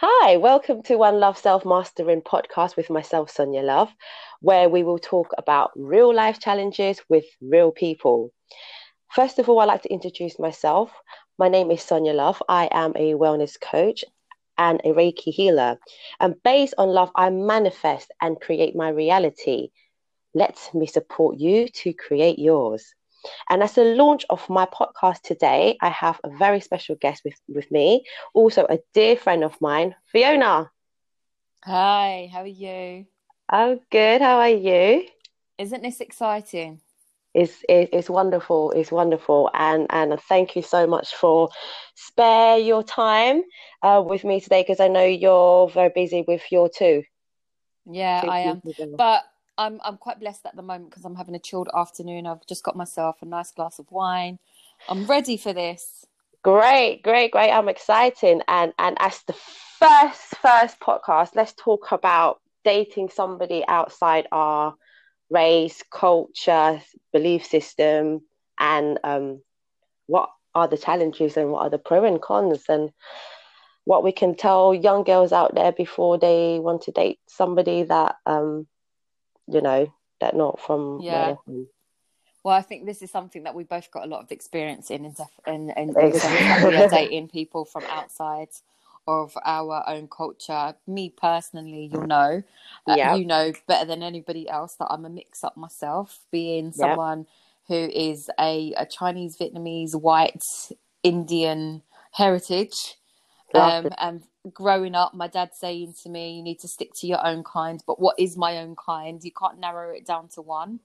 Hi, welcome to One Love Self Mastering podcast with myself, Sonia Love, where we will talk about real life challenges with real people. First of all, I'd like to introduce myself. My name is Sonia Love. I am a wellness coach and a Reiki healer. And based on love, I manifest and create my reality. Let me support you to create yours. And as the launch of my podcast today, I have a very special guest with, with me, also a dear friend of mine, Fiona. Hi, how are you? I'm good. How are you? Isn't this exciting? It's, it's wonderful. It's wonderful. And, and thank you so much for spare your time uh, with me today because I know you're very busy with your two. Yeah, I am. But I'm I'm quite blessed at the moment because I'm having a chilled afternoon. I've just got myself a nice glass of wine. I'm ready for this. Great, great, great. I'm excited. And and as the first first podcast, let's talk about dating somebody outside our race, culture, belief system, and um, what are the challenges and what are the pro and cons and what we can tell young girls out there before they want to date somebody that um, you know, that not from yeah. Well, I think this is something that we both got a lot of experience in, in, in, in, in dating people from outside of our own culture. Me personally, you'll know, uh, yep. you know better than anybody else that I'm a mix up myself, being someone yep. who is a, a Chinese, Vietnamese, white, Indian heritage. Um, and growing up, my dad saying to me, "You need to stick to your own kind." But what is my own kind? You can't narrow it down to one.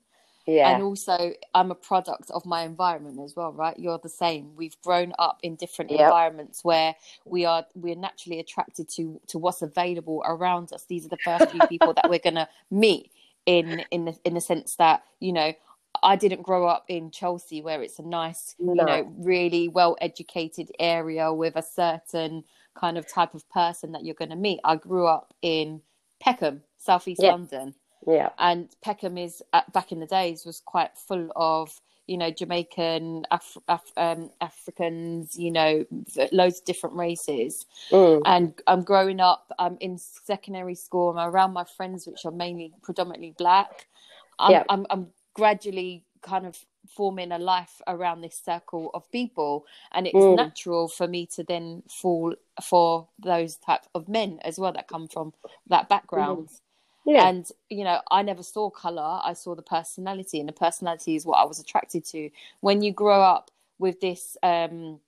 Yeah. And also, I'm a product of my environment as well, right? You're the same. We've grown up in different yep. environments where we are we're naturally attracted to to what's available around us. These are the first few people that we're gonna meet in in the in the sense that you know I didn't grow up in Chelsea where it's a nice, no. you know, really well educated area with a certain kind of type of person that you're going to meet. I grew up in Peckham, southeast yeah. London. Yeah. And Peckham is back in the days was quite full of you know Jamaican, Af- Af- um, Africans, you know, loads of different races. Mm. And I'm growing up. I'm in secondary school. I'm around my friends, which are mainly predominantly black. I'm, yeah. I'm, I'm gradually kind of forming a life around this circle of people and it's mm. natural for me to then fall for those type of men as well that come from that background mm. yeah. and you know i never saw color i saw the personality and the personality is what i was attracted to when you grow up with this um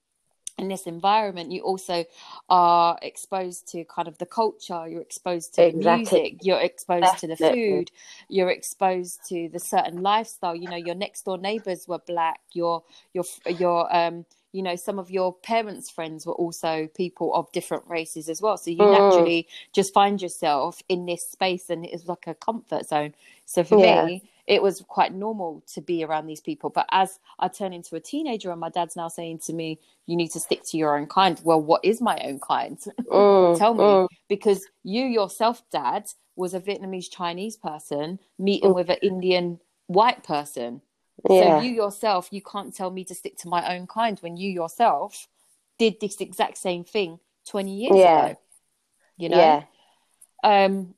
in this environment you also are exposed to kind of the culture you're exposed to exactly. the music you're exposed Definitely. to the food you're exposed to the certain lifestyle you know your next door neighbors were black your your your um you know some of your parents friends were also people of different races as well so you mm. naturally just find yourself in this space and it's like a comfort zone so for yeah. me it was quite normal to be around these people. But as I turn into a teenager and my dad's now saying to me, you need to stick to your own kind. Well, what is my own kind? Mm, Tell me. Mm. Because you yourself, dad, was a Vietnamese Chinese person meeting mm. with an Indian white person. Yeah. So you yourself, you can't tell me to stick to my own kind when you yourself did this exact same thing 20 years yeah. ago. You know? Yeah. Um,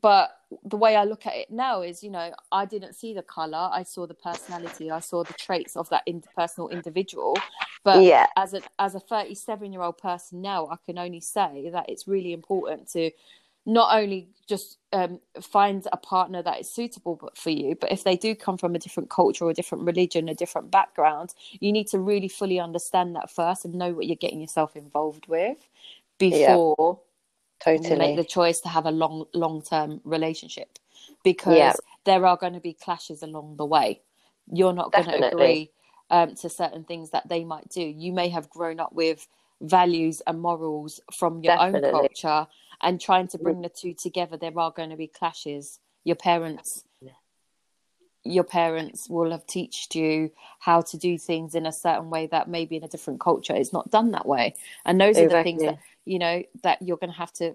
but the way I look at it now is, you know, I didn't see the color. I saw the personality. I saw the traits of that interpersonal individual. But yeah. as a as a 37 year old person now, I can only say that it's really important to not only just um, find a partner that is suitable for you, but if they do come from a different culture or a different religion, a different background, you need to really fully understand that first and know what you're getting yourself involved with before totally make the choice to have a long long term relationship because yeah. there are going to be clashes along the way. You're not going to agree um, to certain things that they might do. You may have grown up with values and morals from your Definitely. own culture and trying to bring the two together there are going to be clashes. Your parents your parents will have taught you how to do things in a certain way that maybe in a different culture it's not done that way and those exactly. are the things that you know that you're going to have to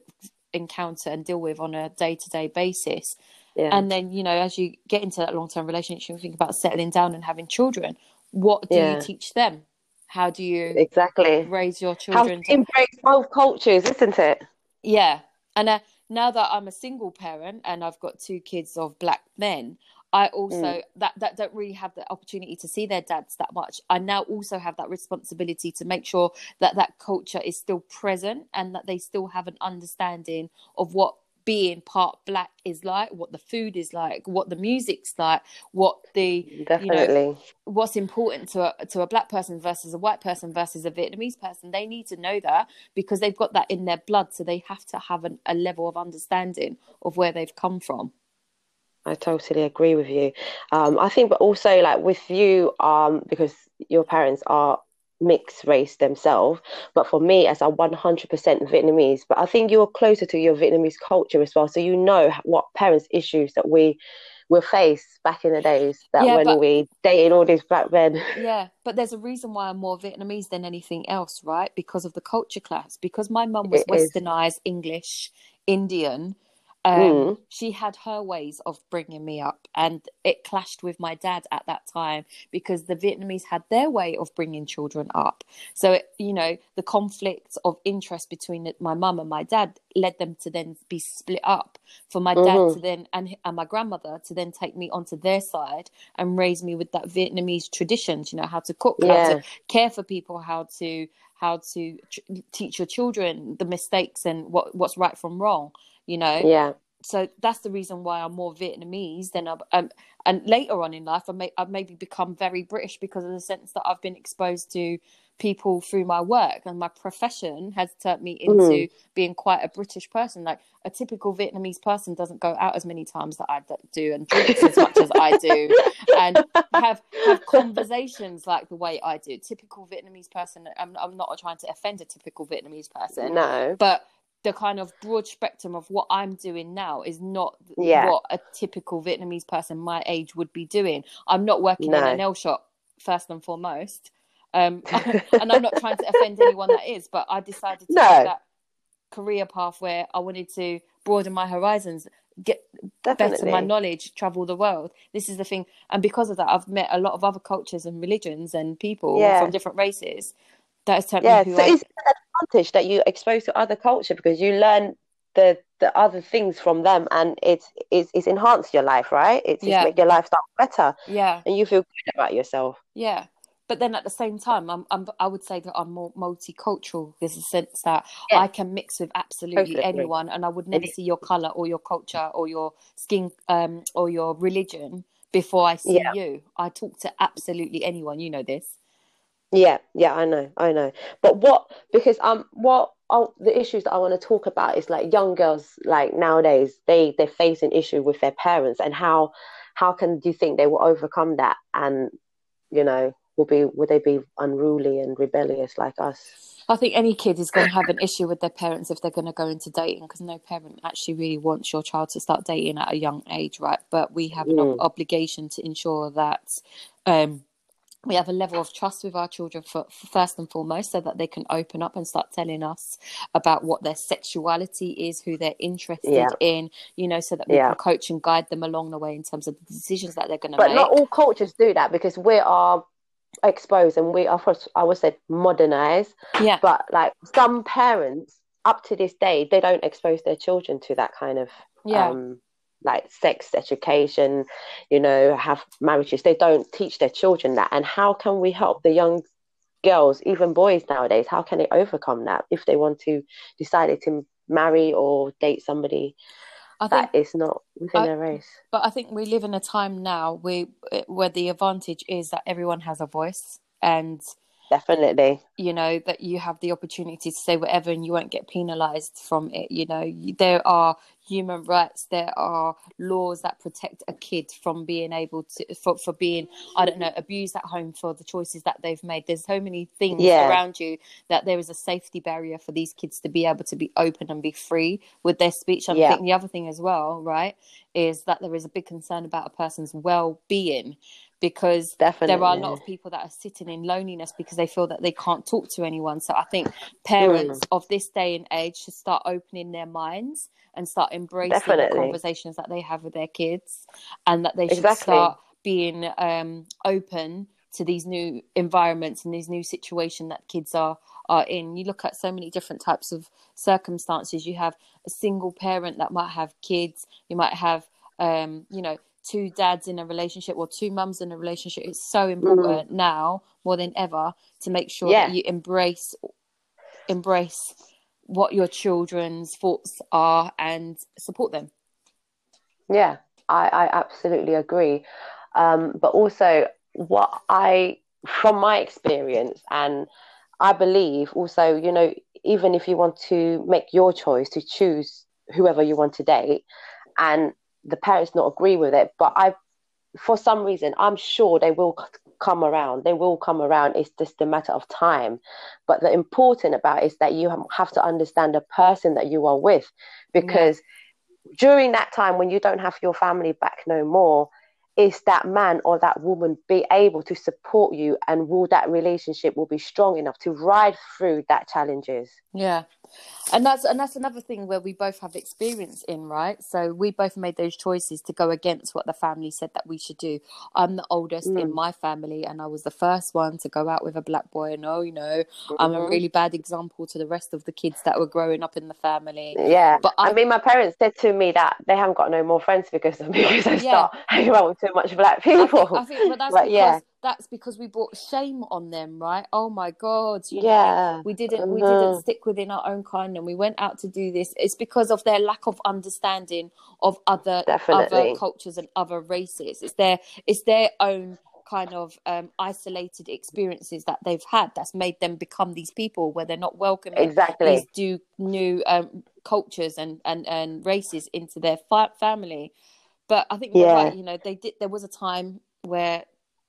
encounter and deal with on a day-to-day basis yeah. and then you know as you get into that long-term relationship you think about settling down and having children what do yeah. you teach them how do you exactly raise your children how to embrace both cultures isn't it Yeah, and uh, now that I'm a single parent and I've got two kids of black men, I also mm. that that don't really have the opportunity to see their dads that much. I now also have that responsibility to make sure that that culture is still present and that they still have an understanding of what being part black is like, what the food is like, what the music's like, what the definitely you know, what's important to a, to a black person versus a white person versus a Vietnamese person. They need to know that because they've got that in their blood, so they have to have an, a level of understanding of where they've come from. I totally agree with you. Um, I think, but also like with you, um, because your parents are mixed race themselves. But for me, as a 100% Vietnamese, but I think you're closer to your Vietnamese culture as well. So you know what parents' issues that we will face back in the days that yeah, when but, we dated all these black men. Yeah, but there's a reason why I'm more Vietnamese than anything else, right? Because of the culture class. Because my mum was it westernized is. English, Indian um, mm. She had her ways of bringing me up, and it clashed with my dad at that time because the Vietnamese had their way of bringing children up. So, it, you know, the conflict of interest between my mum and my dad led them to then be split up. For my dad mm-hmm. to then and, and my grandmother to then take me onto their side and raise me with that Vietnamese traditions. You know, how to cook, yeah. how to care for people, how to how to teach your children the mistakes and what what's right from wrong you know yeah so that's the reason why I'm more Vietnamese than I'm, um, and later on in life I may I've maybe become very British because of the sense that I've been exposed to people through my work and my profession has turned me into mm. being quite a British person. Like a typical Vietnamese person doesn't go out as many times that I do and drinks as much as I do and have have conversations like the way I do. Typical Vietnamese person. I'm I'm not trying to offend a typical Vietnamese person. No, but the kind of broad spectrum of what I'm doing now is not yeah. what a typical Vietnamese person my age would be doing. I'm not working no. in a nail shop first and foremost. Um, and I'm not trying to offend anyone that is, but I decided to no. take that career path where I wanted to broaden my horizons, get Definitely. better my knowledge, travel the world. This is the thing, and because of that, I've met a lot of other cultures and religions and people yeah. from different races. That has turned yeah, so I advantage that you expose to other culture? Because you learn the the other things from them and it's it's, it's enhanced your life right? It's, yeah. make your lifestyle better. Yeah. And you feel good about yourself. Yeah. But then at the same time I'm, I'm i would say that i'm more multicultural there's a sense that yeah. i can mix with absolutely totally. anyone and i would never see your color or your culture or your skin um or your religion before i see yeah. you. I talk to absolutely anyone. You know this yeah, yeah, I know, I know. But what because um what oh, the issues that I want to talk about is like young girls like nowadays they they face an issue with their parents and how how can do you think they will overcome that and you know will be would they be unruly and rebellious like us? I think any kid is going to have an issue with their parents if they're going to go into dating because no parent actually really wants your child to start dating at a young age, right? But we have an mm. obligation to ensure that um, we have a level of trust with our children for, for, first and foremost so that they can open up and start telling us about what their sexuality is who they're interested yeah. in you know so that we yeah. can coach and guide them along the way in terms of the decisions that they're going to make but not all cultures do that because we are exposed and we are i would say modernized yeah but like some parents up to this day they don't expose their children to that kind of yeah. um like sex education, you know, have marriages. They don't teach their children that. And how can we help the young girls, even boys nowadays, how can they overcome that if they want to decide to marry or date somebody I think, that is not within I, their race? But I think we live in a time now where where the advantage is that everyone has a voice and definitely. you know that you have the opportunity to say whatever and you won't get penalized from it you know. There are human rights there are laws that protect a kid from being able to for, for being i don't know abused at home for the choices that they've made. There's so many things yeah. around you that there is a safety barrier for these kids to be able to be open and be free with their speech. And yeah. i think the other thing as well right is that there is a big concern about a person's well-being because Definitely. there are a lot of people that are sitting in loneliness because they feel that they can't talk to anyone. So I think parents mm. of this day and age should start opening their minds and start embracing Definitely. the conversations that they have with their kids and that they should exactly. start being um, open to these new environments and these new situations that kids are are in. You look at so many different types of circumstances. You have a single parent that might have kids. You might have, um, you know, two dads in a relationship or two mums in a relationship. It's so important mm. now more than ever to make sure yeah. that you embrace embrace what your children's thoughts are and support them. Yeah, I, I absolutely agree. Um, but also, what I, from my experience, and I believe also, you know, even if you want to make your choice to choose whoever you want to date, and the parents not agree with it, but I, for some reason, I'm sure they will come around. They will come around. It's just a matter of time. But the important about is that you have to understand the person that you are with, because yeah. during that time when you don't have your family back no more, is that man or that woman be able to support you and will that relationship will be strong enough to ride through that challenges yeah and that's and that's another thing where we both have experience in right so we both made those choices to go against what the family said that we should do i'm the oldest mm. in my family and i was the first one to go out with a black boy and oh you know mm-hmm. i'm a mm-hmm. really bad example to the rest of the kids that were growing up in the family yeah but i, I mean my parents said to me that they haven't got no more friends because of me because i yeah. start hanging out with too much black people i think, I think but that's but, because yeah that's because we brought shame on them, right? Oh my God, yeah, know, we didn't we didn't stick within our own kind, and we went out to do this. It's because of their lack of understanding of other Definitely. other cultures and other races. It's their it's their own kind of um, isolated experiences that they've had that's made them become these people where they're not welcoming exactly these new um, cultures and, and and races into their fa- family. But I think yeah. right. You know, they did. There was a time where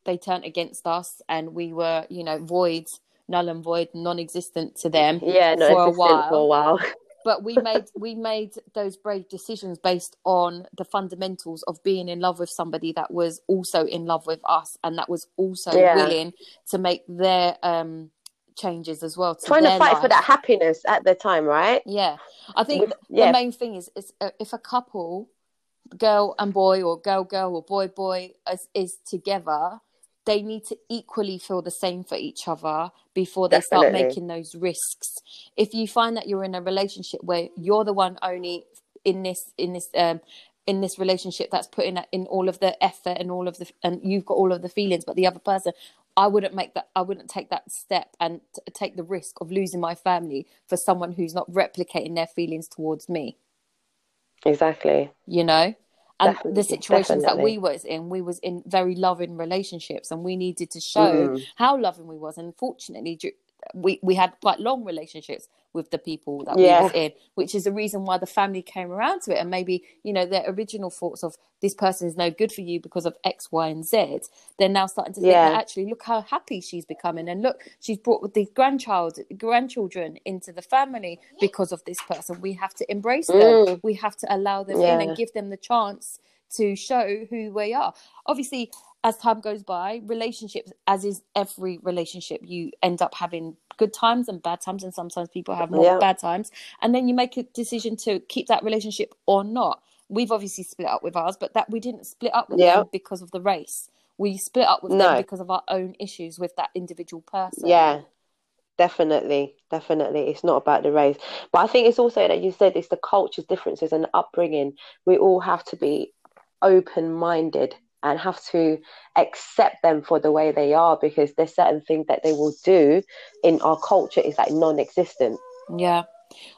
they turned against us and we were, you know, void, null and void, non-existent to them. Yeah, for a while. For a while. but we made we made those brave decisions based on the fundamentals of being in love with somebody that was also in love with us and that was also yeah. willing to make their um changes as well. Trying to fight life. for that happiness at the time, right? Yeah, I think With, yeah. the main thing is, is uh, if a couple, girl and boy, or girl girl, or boy boy, is, is together, they need to equally feel the same for each other before they Definitely. start making those risks. If you find that you're in a relationship where you're the one only in this in this um, in this relationship that's putting in all of the effort and all of the and you've got all of the feelings, but the other person, I wouldn't make that. I wouldn't take that step and t- take the risk of losing my family for someone who's not replicating their feelings towards me. Exactly. You know and definitely, the situations definitely. that we was in we was in very loving relationships and we needed to show mm. how loving we was and fortunately we we had quite long relationships with the people that yeah. we was in which is the reason why the family came around to it and maybe you know their original thoughts of this person is no good for you because of x y and z they're now starting to yeah. think actually look how happy she's becoming and look she's brought these grandchild grandchildren into the family because of this person we have to embrace them mm. we have to allow them yeah. in and give them the chance to show who we are obviously as time goes by, relationships, as is every relationship, you end up having good times and bad times, and sometimes people have more yeah. bad times. And then you make a decision to keep that relationship or not. We've obviously split up with ours, but that we didn't split up with yeah. them because of the race. We split up with no. them because of our own issues with that individual person. Yeah, definitely definitely it's not about the race but i think it's also that you said it's the cultures differences and upbringing we all have to be open minded and have to accept them for the way they are because there's certain things that they will do in our culture is like non-existent. Yeah.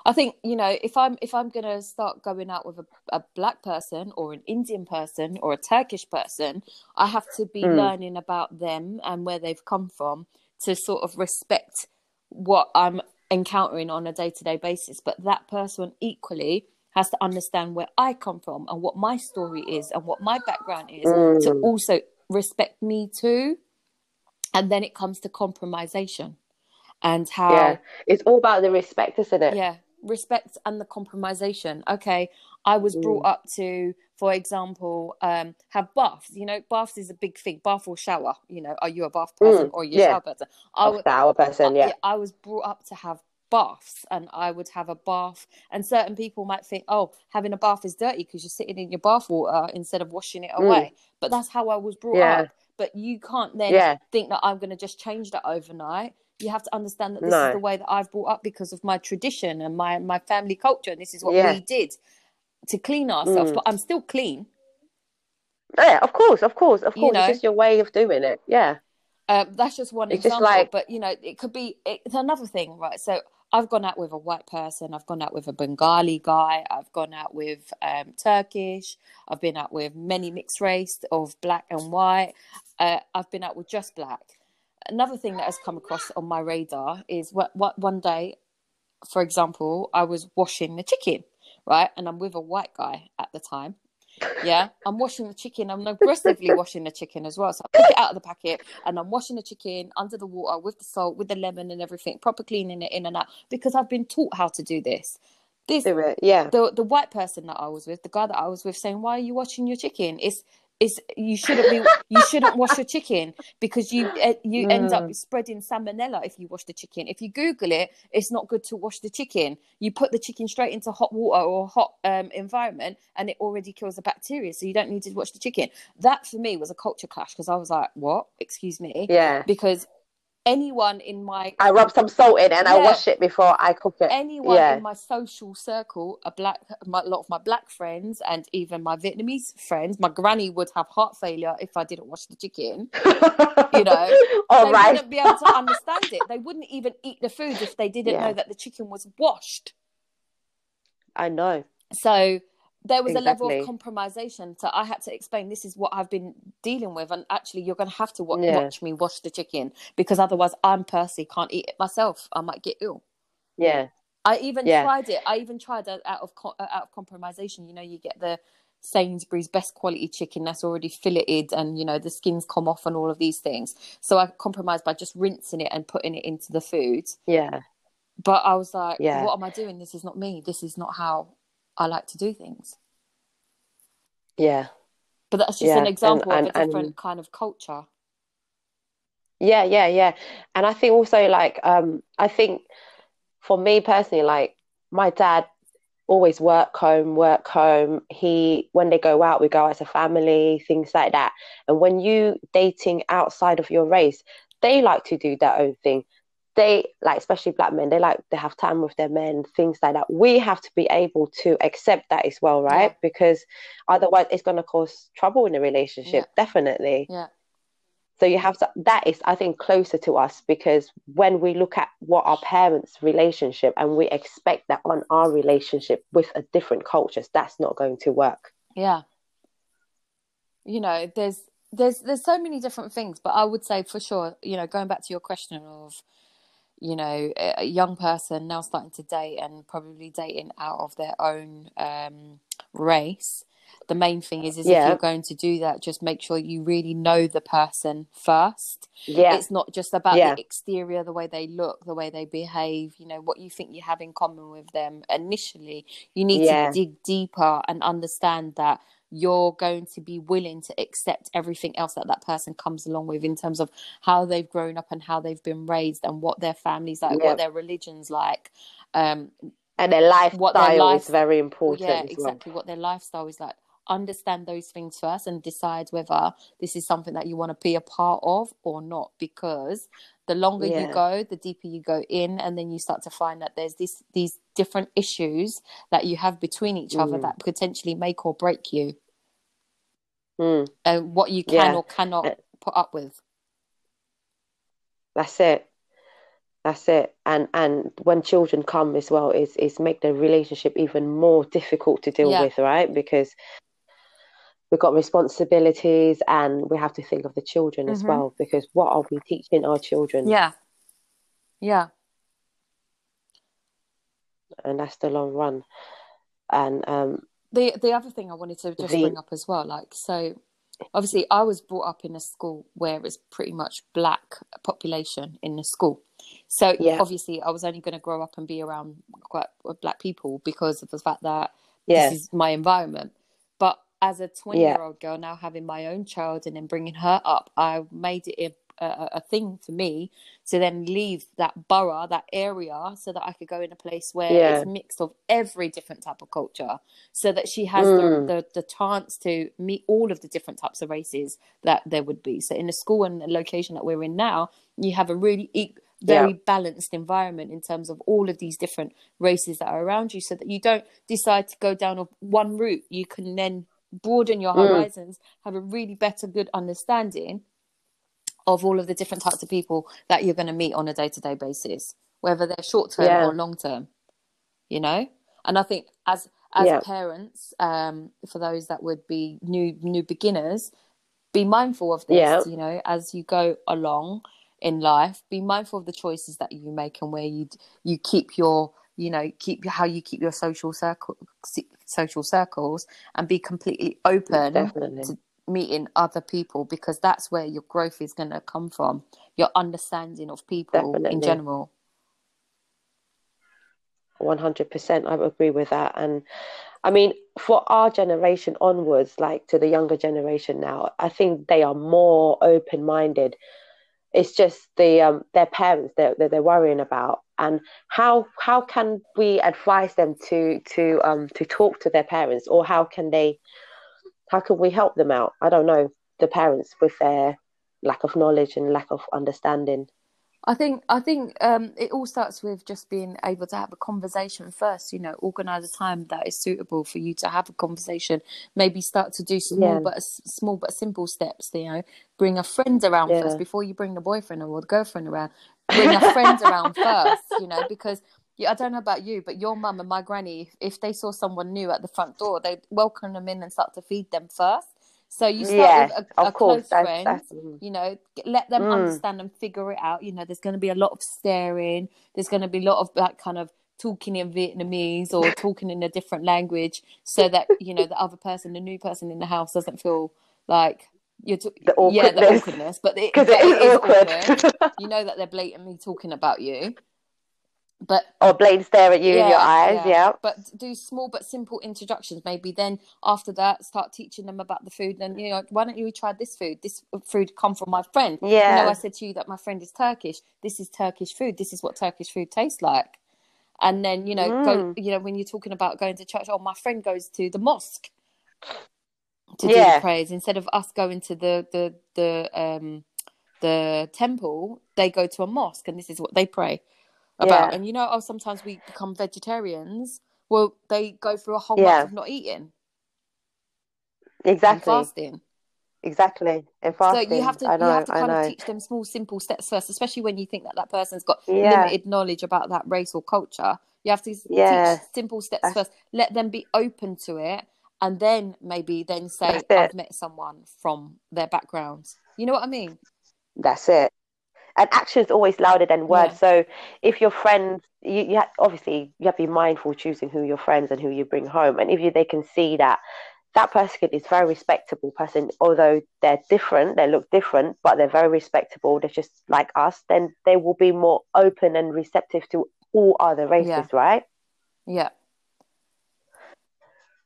I think you know if i'm if i'm gonna start going out with a, a black person or an indian person or a turkish person i have to be mm. learning about them and where they've come from to sort of respect what i'm encountering on a day-to-day basis. But that person equally has to understand where I come from and what my story is and what my background is mm. to also respect me too. And then it comes to compromisation and how yeah. it's all about the respect, isn't it? Yeah, respect and the compromisation. Okay, I was mm. brought up to, for example, um, have baths. You know, baths is a big thing. Bath or shower. You know, are you a bath person mm. or are you yeah. a shower person? I a shower person. Yeah. I was brought up to have baths and I would have a bath. And certain people might think, oh, having a bath is dirty because you're sitting in your bath water instead of washing it away. Mm. But that's how I was brought yeah. up. but you can't then Yeah. think that I'm going to just change that overnight. You have to understand that this No. is the way that I've brought up because of my tradition and my my family culture, and this is what Yeah. we did to clean ourselves. Mm. But I'm still clean. Yeah, of course, of course, of You course. know? It's just your way of doing it. Yeah. Um, that's just one It's just example, like- but you know, it could be it's another thing, right? So I've gone out with a white person, I've gone out with a Bengali guy, I've gone out with um, Turkish, I've been out with many mixed race of black and white, uh, I've been out with just black. Another thing that has come across on my radar is what, what one day, for example, I was washing the chicken, right, and I'm with a white guy at the time. Yeah, I'm washing the chicken. I'm aggressively washing the chicken as well. So I pick it out of the packet and I'm washing the chicken under the water with the salt, with the lemon and everything, proper cleaning it in and out because I've been taught how to do this. This Do it. Yeah. the the white person that I was with, the guy that I was with, saying, "Why are you washing your chicken?" It's it's you shouldn't be you shouldn't wash your chicken because you eh, you end up spreading salmonella if you wash the chicken. If you Google it, it's not good to wash the chicken. You put the chicken straight into hot water or hot um, environment, and it already kills the bacteria. So you don't need to wash the chicken. That for me was a culture clash because I was like, "What? Excuse me?" Yeah. Because anyone in my I rub some salt in and I wash it before I cook it. anyone Yeah. in my social circle, a black, my, a lot of my black friends, and even my Vietnamese friends, my granny would have heart failure if I didn't wash the chicken. You know, All they right. wouldn't be able to understand it. They wouldn't even eat the food if they didn't Yeah. know that the chicken was washed. I know. So there was a level of Exactly. compromisation. So I had to explain this is what I've been dealing with, and actually you're going to have to wa- Yeah. watch me wash the chicken because otherwise I'm personally can't eat it myself. I might get ill. Yeah. I even Yeah. tried it. I even tried it out of co- uh, out of compromisation. You know, you get the Sainsbury's best quality chicken that's already filleted, and you know the skins come off and all of these things. So I compromised by just rinsing it and putting it into the food. Yeah. But I was like, Yeah. what am I doing? This is not me. This is not how I like to do things. Yeah. But that's just Yeah, an and- example and- of a different and- kind of culture. Yeah, yeah, yeah. And I think also like um I think for me personally, like my dad always work home, work home. He when they go out, we go out as a family, things like that. And when you dating outside of your race, they like to do their own thing. They like especially black men, they like they have time with their men, things like that. We have to be able to accept that as well, right? Yeah. Because otherwise it's gonna cause trouble in the relationship, definitely. Yeah. So you have to, that is, I think, closer to us because when we look at what our parents' relationship and we expect that on our relationship with a different cultures, that's not going to work. Yeah. You know, there's there's there's so many different things, but I would say for sure, you know, going back to your question of, you know, a young person now starting to date and probably dating out of their own um, race. The main thing is, is if you're going to do that, just make sure you really know the person first. Yeah, It's not just about Yeah. the exterior, the way they look, the way they behave, you know, what you think you have in common with them initially. You need Yeah. to dig deeper and understand that you're going to be willing to accept everything else that that person comes along with in terms of how they've grown up and how they've been raised and what their families like, Yeah. what their religion's like. Um, and their what their lifestyle life- is very important yeah, as well. exactly what their lifestyle is like. Understand those things first and decide whether this is something that you want to be a part of or not. Because the longer you go, the deeper you go in, and then you start to find that there's this these different issues that you have between each other Mm. that potentially make or break you, Mm, and what you can Yeah. or cannot Uh, put up with. that's it. That's it. And and when children come as well, is is make the relationship even more difficult to deal Yeah. with, right? Because we've got responsibilities and we have to think of the children as Mhm. well. Because what are we teaching our children? Yeah, yeah, and that's the long run. And um, the the other thing I wanted to just The- bring up as well, like so obviously I was brought up in a school where it's pretty much black population in the school. So Yeah. obviously I was only going to grow up and be around quite black people because of the fact that yeah, this is my environment. But as a 20 year old girl now having my own child and then bringing her up, I made it a, a, a thing for me to then leave that borough, that area, so that I could go in a place where yeah. it's mixed of every different type of culture, so that she has mm. the, the, the chance to meet all of the different types of races that there would be. So in the school and the location that we're in now, you have a really e- very yeah. balanced environment in terms of all of these different races that are around you, so that you don't decide to go down one route. You can then broaden your mm. horizons, mm. have a really better, good understanding of all of the different types of people that you're going to meet on a day to day basis, whether they're short term yeah. or long term. You know, and I think as as yeah. parents, um, for those that would be new new beginners, be mindful of this. Yeah. You know, as you go along in life, be mindful of the choices that you make and where you you keep your you know keep how you keep your social circle social circles and be completely open Definitely. to meeting other people because that's where your growth is going to come from your understanding of people Definitely. in general 100% i agree with that and i mean for our generation onwards like to the younger generation now i think they are more open minded it's just the um, their parents that they're, they're worrying about. And how how can we advise them to to um to talk to their parents? Or how can they how can we help them out? I don't know the parents with their lack of knowledge and lack of understanding I think I think um, it all starts with just being able to have a conversation first. You know, organize a time that is suitable for you to have a conversation. Maybe start to do small yeah. but small but simple steps. You know, bring a friend around yeah. first before you bring the boyfriend or the girlfriend around. Bring a friend around first. You know, because yeah, I don't know about you, but your mum and my granny, if they saw someone new at the front door, they'd welcome them in and start to feed them first. So you start yeah, with a, a close that's, friend, that's, you know, let them mm. understand and figure it out. You know, there's going to be a lot of staring. There's going to be a lot of that kind of talking in Vietnamese or talking in a different language, so that you know the other person, the new person in the house, doesn't feel like you're t- the yeah the awkwardness, but it, but it is awkward. awkward. you know that they're blatantly talking about you but or blade stare at you yeah, in your eyes yeah. yeah. but do small but simple introductions. Maybe then after that start teaching them about the food. And you know why don't you try this food? This food come from my friend. Yeah you know i said to you that my friend is turkish. This is turkish food. This is what turkish food tastes like. And then you know mm. go you know when you're talking about going to church oh my friend goes to the mosque to yeah. do the prayers. Instead of us going to the the the um the temple they go to a mosque and this is what they pray about. Yeah. And you know, oh, sometimes we become vegetarians. Well, they go through a whole yeah. month of not eating. Exactly. fasting. Exactly. And fasting. So you have to know, you have to kind of teach them small, simple steps first, especially when you think that that person's got yeah. limited knowledge about that race or culture. You have to teach simple steps That's... first. Let them be open to it, and then maybe then say, "I've met someone from their background." You know what I mean? That's it and action is always louder than words. Yeah. So if your friends, you, you have, obviously you have to be mindful choosing who your friends and who you bring home, and if you, they can see that that person is very respectable person, although they're different, they look different, but they're very respectable. They're just like us. Then they will be more open and receptive to all other races, yeah. right? Yeah.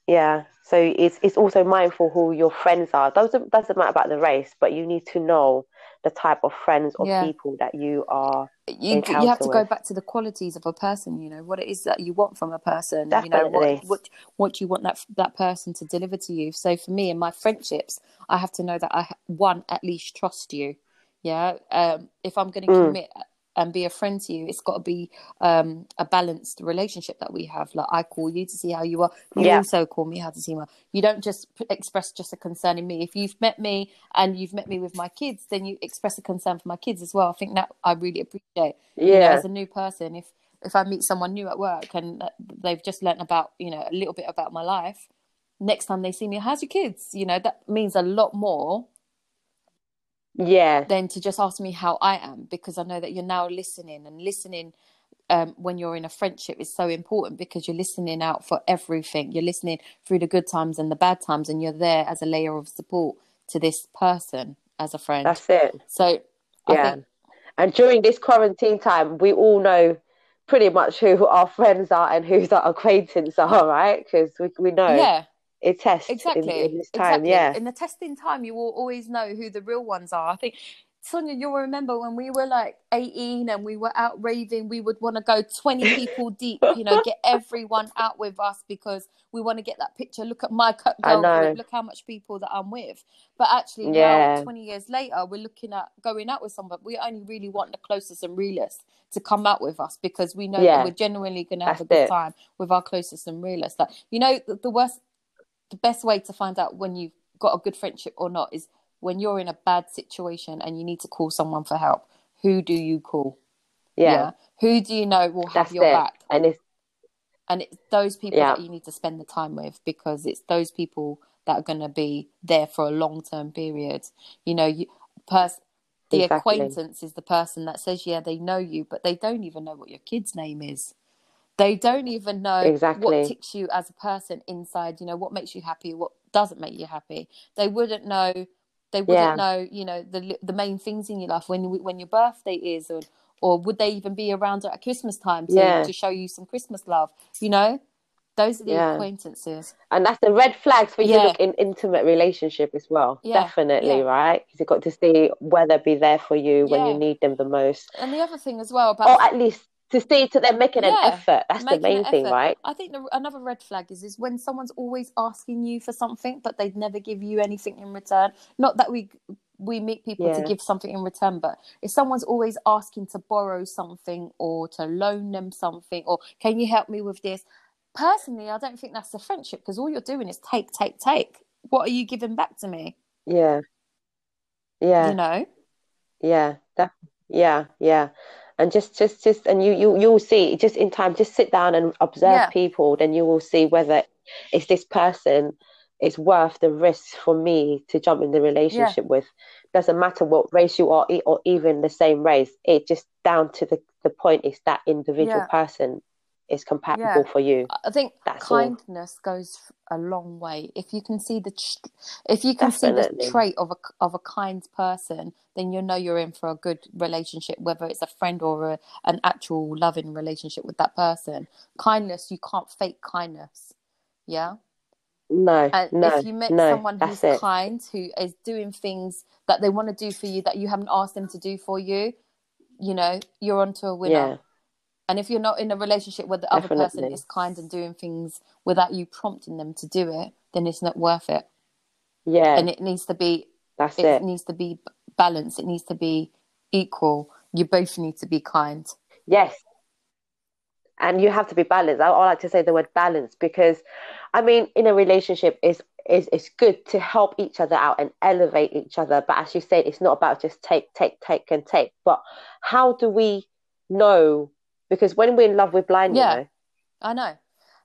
Yeah. So it's it's also mindful who your friends are. Doesn't doesn't matter about the race, but you need to know the type of friends or yeah. people that you are you, you have to go back to the qualities of a person you know what it is that you want from a person Definitely. you know what, what what you want that that person to deliver to you so for me in my friendships i have to know that i one at least trust you yeah um, if i'm going to mm. commit and be a friend to you, it's got to be um, a balanced relationship that we have. Like I call you to see how you are, you yeah. also call me how to see my. You don't just express just a concern in me. If you've met me and you've met me with my kids, then you express a concern for my kids as well. I think that I really appreciate. Yeah, you know, as a new person, if if I meet someone new at work and they've just learned about you know a little bit about my life, next time they see me, how's your kids? You know that means a lot more yeah. than to just ask me how i am because i know that you're now listening and listening um, when you're in a friendship is so important because you're listening out for everything. You're listening through the good times and the bad times and you're there as a layer of support to this person as a friend. That's it. So yeah. think... and during this quarantine time we all know pretty much who our friends are and who our acquaintances are right? Because we, we know. Yeah it tests exactly in, in this time exactly. yeah in the testing time you will always know who the real ones are i think Sonia, you'll remember when we were like 18 and we were out raving, we would want to go 20 people deep, you know, get everyone out with us because we want to get that picture. Look at my girl group, look how much people that I'm with. But actually, yeah. now 20 years later, we're looking at going out with someone. We only really want the closest and realest to come out with us because we know yeah. that we're genuinely going to have That's a good it. time with our closest and realest. Like, you know, the, the worst, the best way to find out when you've got a good friendship or not is when you're in a bad situation and you need to call someone for help, who do you call? Yeah. yeah? Who do you know will have That's your it. back? And it's and it's those people yeah. that you need to spend the time with because it's those people that are going to be there for a long term period. You know, you pers- the exactly. acquaintance is the person that says, yeah, they know you, but they don't even know what your kid's name is. They don't even know exactly. what ticks you as a person inside, you know, what makes you happy, what doesn't make you happy. They wouldn't know they wouldn't yeah. know, you know, the the main things in your life when when your birthday is, or or would they even be around at Christmas time to, yeah. to show you some Christmas love? You know, those are the yeah. acquaintances, and that's the red flags for you look in intimate relationship as well. Definitely, right? Because you've got to see whether be there for you when you need them the most. And the other thing as well, about or at least to see to them making yeah, an effort. That's the main thing, right? I think the, another red flag is is when someone's always asking you for something, but they'd never give you anything in return. Not that we we meet people yeah. to give something in return, but if someone's always asking to borrow something or to loan them something, or can you help me with this? Personally, I don't think that's a friendship because all you're doing is take, take, take. What are you giving back to me? Yeah, yeah, you know, yeah, that, yeah, yeah and just just just and you you you'll see just in time just sit down and observe yeah. people then you will see whether it's this person is worth the risk for me to jump in the relationship yeah. with doesn't matter what race you are or even the same race it just down to the the point is that individual yeah. person is compatible yeah. for you. I think That's kindness all. goes a long way. If you can see the if you can Definitely. see the trait of a of a kind person, then you know you're in for a good relationship, whether it's a friend or a, an actual loving relationship with that person. Kindness, you can't fake kindness. Yeah. No, and no, if you met no, someone who's it. kind, who is doing things that they want to do for you that you haven't asked them to do for you, you know, you're onto a winner. Yeah. And if you're not in a relationship where the Definitely. other person is kind and doing things without you prompting them to do it, then it's not worth it. Yeah. And it needs to be That's it. it. needs to be balanced. It needs to be equal. You both need to be kind. Yes. And you have to be balanced. I, I like to say the word balance because I mean in a relationship is is it's good to help each other out and elevate each other. But as you said, it's not about just take, take, take and take. But how do we know because when we're in love, we're blind. Yeah, you know? I know.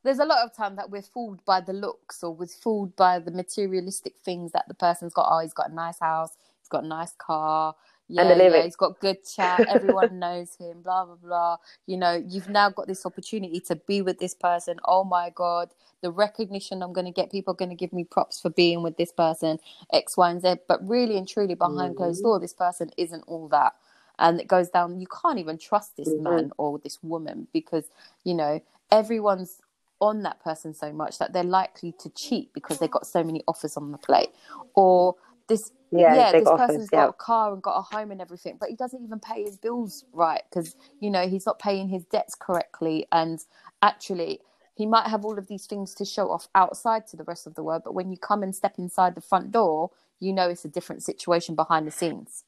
There's a lot of time that we're fooled by the looks or we're fooled by the materialistic things that the person's got. Oh, he's got a nice house, he's got a nice car, yeah, yeah, he's got good chat. Everyone knows him. Blah blah blah. You know, you've now got this opportunity to be with this person. Oh my god, the recognition I'm going to get. People are going to give me props for being with this person. X, Y, and Z. But really and truly, behind mm-hmm. closed door, this person isn't all that and it goes down you can't even trust this mm-hmm. man or this woman because you know everyone's on that person so much that they're likely to cheat because they've got so many offers on the plate or this yeah, yeah this offers, person's yeah. got a car and got a home and everything but he doesn't even pay his bills right because you know he's not paying his debts correctly and actually he might have all of these things to show off outside to the rest of the world but when you come and step inside the front door you know it's a different situation behind the scenes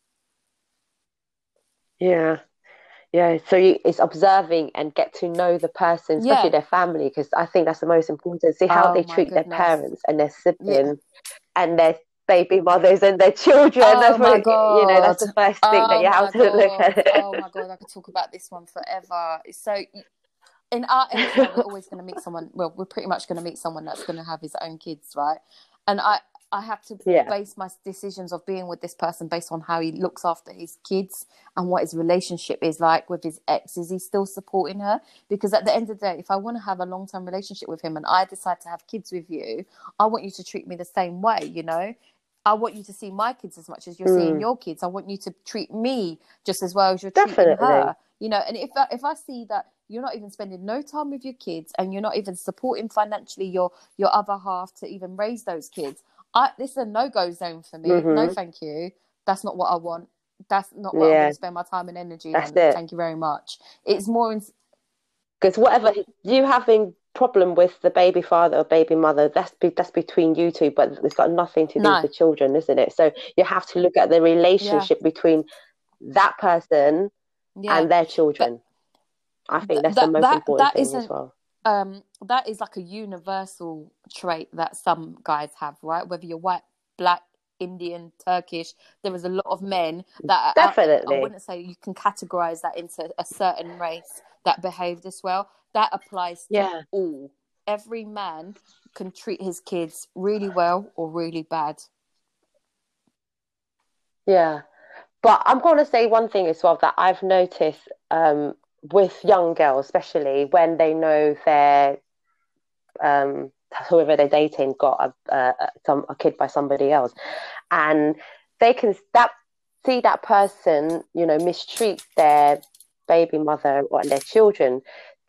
yeah. Yeah, so you, it's observing and get to know the person, especially yeah. their family, because I think that's the most important. See how oh, they treat goodness. their parents and their siblings yeah. and their baby mothers and their children. Oh that's my what, god! You know, that's the first thing oh that you have to god. look at. oh my god, I could talk about this one forever. So, in our industry, we're always going to meet someone. Well, we're pretty much going to meet someone that's going to have his own kids, right? And I, I have to yeah. base my decisions of being with this person based on how he looks after his kids and what his relationship is like with his ex. Is he still supporting her? Because at the end of the day, if I want to have a long term relationship with him and I decide to have kids with you, I want you to treat me the same way, you know? I want you to see my kids as much as you're mm. seeing your kids. I want you to treat me just as well as you're Definitely. treating her. You know, and if I, if I see that you're not even spending no time with your kids and you're not even supporting financially your your other half to even raise those kids, I this is a no go zone for me. Mm-hmm. No, thank you. That's not what I want. that's not what yeah. I'm going to spend my time and energy that's on. It. Thank you very much. It's more because in... whatever you having problem with the baby father or baby mother that's be, that's between you two but it's got nothing to do no. with the children isn't it so you have to look at the relationship yeah. between that person yeah. and their children but i think that's th- the most that, important that thing as well um that is like a universal trait that some guys have right whether you're white black indian turkish there is a lot of men that definitely I, I wouldn't say you can categorize that into a certain race that behave this well that applies to yeah. all. Every man can treat his kids really well or really bad. Yeah. But I'm going to say one thing as well that I've noticed um, with young girls, especially when they know their um, whoever they're dating got a, a, some, a kid by somebody else, and they can that see that person, you know, mistreat their baby mother or their children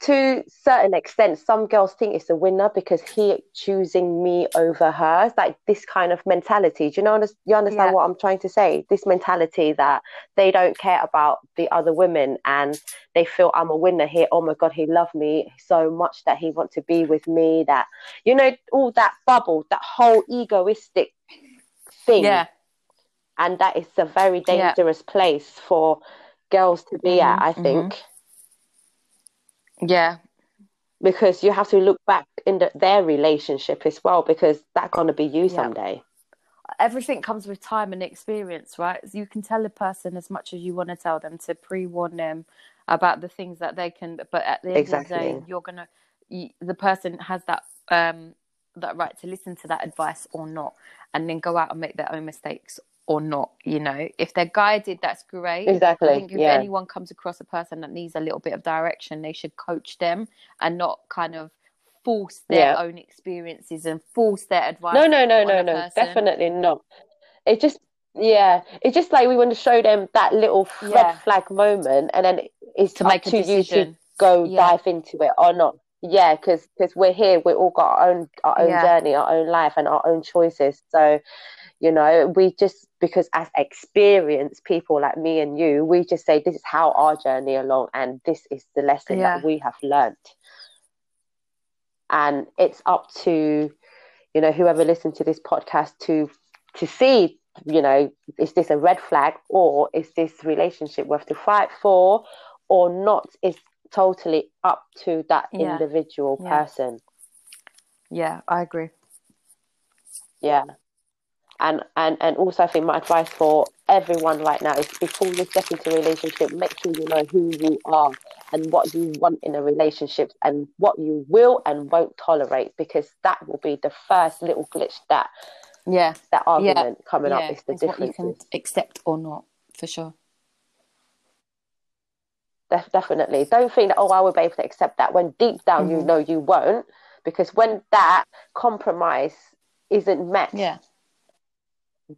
to certain extent, some girls think it's a winner because he choosing me over her. It's like this kind of mentality. Do you know? You understand yeah. what I'm trying to say? This mentality that they don't care about the other women and they feel I'm a winner here. Oh my god, he loved me so much that he wants to be with me. That you know, all that bubble, that whole egoistic thing. Yeah. And that is a very dangerous yeah. place for girls to be mm-hmm. at. I think. Mm-hmm yeah. Because you have to look back in the, their relationship as well, because that's going to be you yeah. someday. Everything comes with time and experience, right? You can tell a person as much as you want to tell them to pre warn them about the things that they can, but at the end exactly. of the day, you're going to, you, the person has that um, that right to listen to that advice or not, and then go out and make their own mistakes or not you know if they're guided that's great exactly i think if yeah. anyone comes across a person that needs a little bit of direction they should coach them and not kind of force their yeah. own experiences and force their advice no no no no no person. definitely not it just yeah it's just like we want to show them that little red yeah. flag moment and then it's to make to you to go dive into it or not yeah because because we're here we all got our own our own journey our own life and our own choices so you know we just because as experienced people like me and you we just say this is how our journey along and this is the lesson yeah. that we have learned. And it's up to you know whoever listens to this podcast to to see you know is this a red flag or is this relationship worth to fight for or not is totally up to that yeah. individual person. Yeah i agree. Yeah and and and also I think my advice for everyone right now is before you step into a relationship, make sure you know who you are and what you want in a relationship and what you will and won't tolerate because that will be the first little glitch that yeah that argument yeah. coming yeah. up is the difference you can accept or not for sure definitely don't think that oh I will be able to accept that when deep down mm-hmm. you know you won't because when that compromise isn't met yeah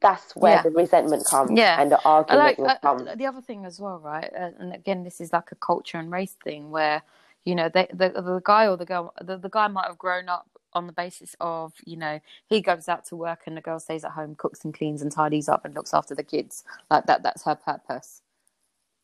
that's where yeah. the resentment comes yeah. and the argument like, will uh, come. the other thing as well, right? Uh, and again, this is like a culture and race thing where, you know, they, the, the guy or the girl, the, the guy might have grown up on the basis of, you know, he goes out to work and the girl stays at home, cooks and cleans and tidies up and looks after the kids. Like that, that's her purpose.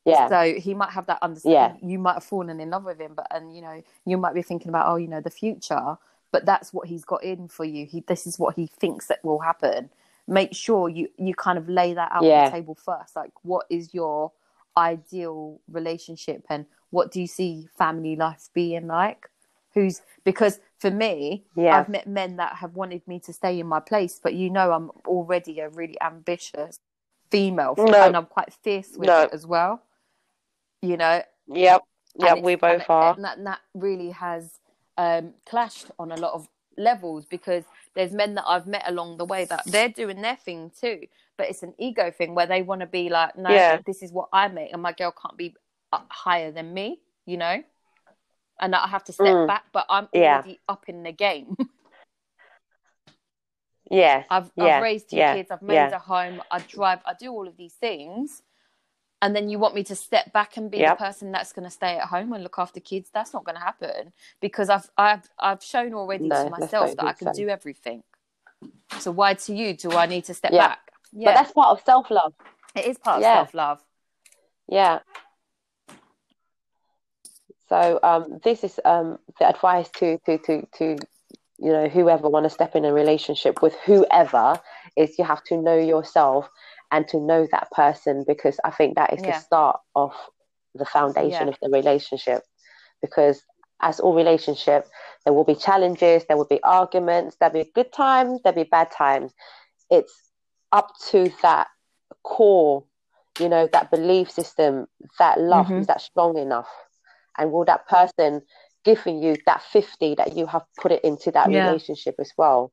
Yeah. So he might have that understanding. Yeah. You might have fallen in love with him, but and you know, you might be thinking about, oh, you know, the future. But that's what he's got in for you. He this is what he thinks that will happen make sure you you kind of lay that out yeah. on the table first like what is your ideal relationship and what do you see family life being like who's because for me yeah. i've met men that have wanted me to stay in my place but you know i'm already a really ambitious female no. and i'm quite fierce with no. it as well you know yep yep we both and, are and that, and that really has um, clashed on a lot of levels because there's men that I've met along the way that they're doing their thing too, but it's an ego thing where they want to be like, no, yeah. this is what I make, and my girl can't be higher than me, you know, and I have to step mm. back, but I'm already yeah. up in the game. yeah, I've yeah. I've raised two yeah. kids, I've made a home, I drive, I do all of these things, and then you want me to step back and be yep. the person that's going to stay at home and look after kids that's not going to happen because i've i've i've shown already no, to myself that i can do everything so why to you do i need to step yeah. back yeah but that's part of self-love it is part yeah. of self-love Yeah. So um, this is um, the advice to to to to you know whoever want to step in a relationship with whoever is you have to know yourself and to know that person because I think that is yeah. the start of the foundation yeah. of the relationship because as all relationship there will be challenges there will be arguments there'll be good times there'll be bad times it's up to that core you know that belief system that love mm-hmm. is that strong enough and will that person giving you that 50 that you have put it into that yeah. relationship as well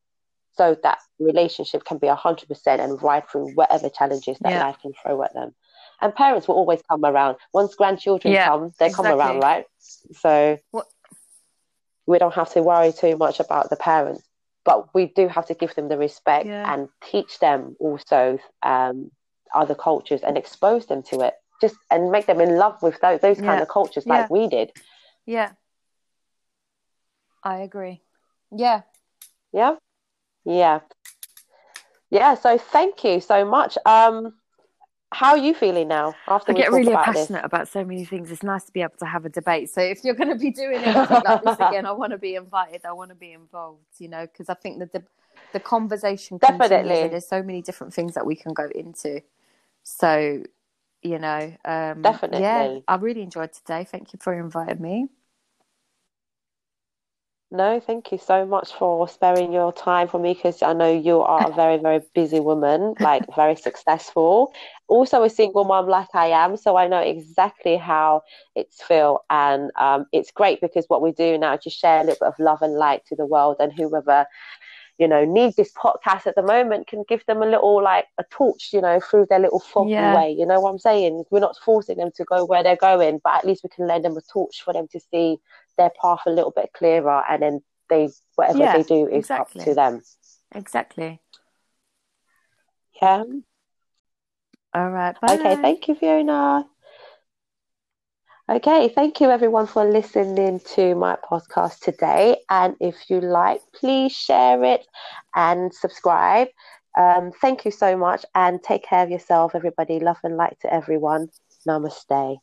so that relationship can be 100% and ride through whatever challenges that yeah. life can throw at them and parents will always come around once grandchildren yeah, come they exactly. come around right so what? we don't have to worry too much about the parents but we do have to give them the respect yeah. and teach them also um, other cultures and expose them to it just and make them in love with those, those kind of cultures like we did yeah I agree. Yeah. Yeah. Yeah. Yeah. So thank you so much. Um, how are you feeling now? After I get really about passionate this? about so many things. It's nice to be able to have a debate. So if you're going to be doing anything like this again, I want to be invited. I want to be involved. You know, because I think that the the conversation definitely. There's so many different things that we can go into. So, you know, um, definitely. Yeah, I really enjoyed today. Thank you for inviting me. No, thank you so much for sparing your time for me because I know you are a very, very busy woman, like very successful. Also, a single mom like I am, so I know exactly how it's feel, and um, it's great because what we do now is just share a little bit of love and light to the world, and whoever you know needs this podcast at the moment can give them a little like a torch you know through their little foggy yeah. way you know what i'm saying we're not forcing them to go where they're going but at least we can lend them a torch for them to see their path a little bit clearer and then they whatever yeah, they do is exactly. up to them exactly yeah all right bye. okay thank you fiona Okay, thank you everyone for listening to my podcast today. And if you like, please share it and subscribe. Um, thank you so much and take care of yourself, everybody. Love and light to everyone. Namaste.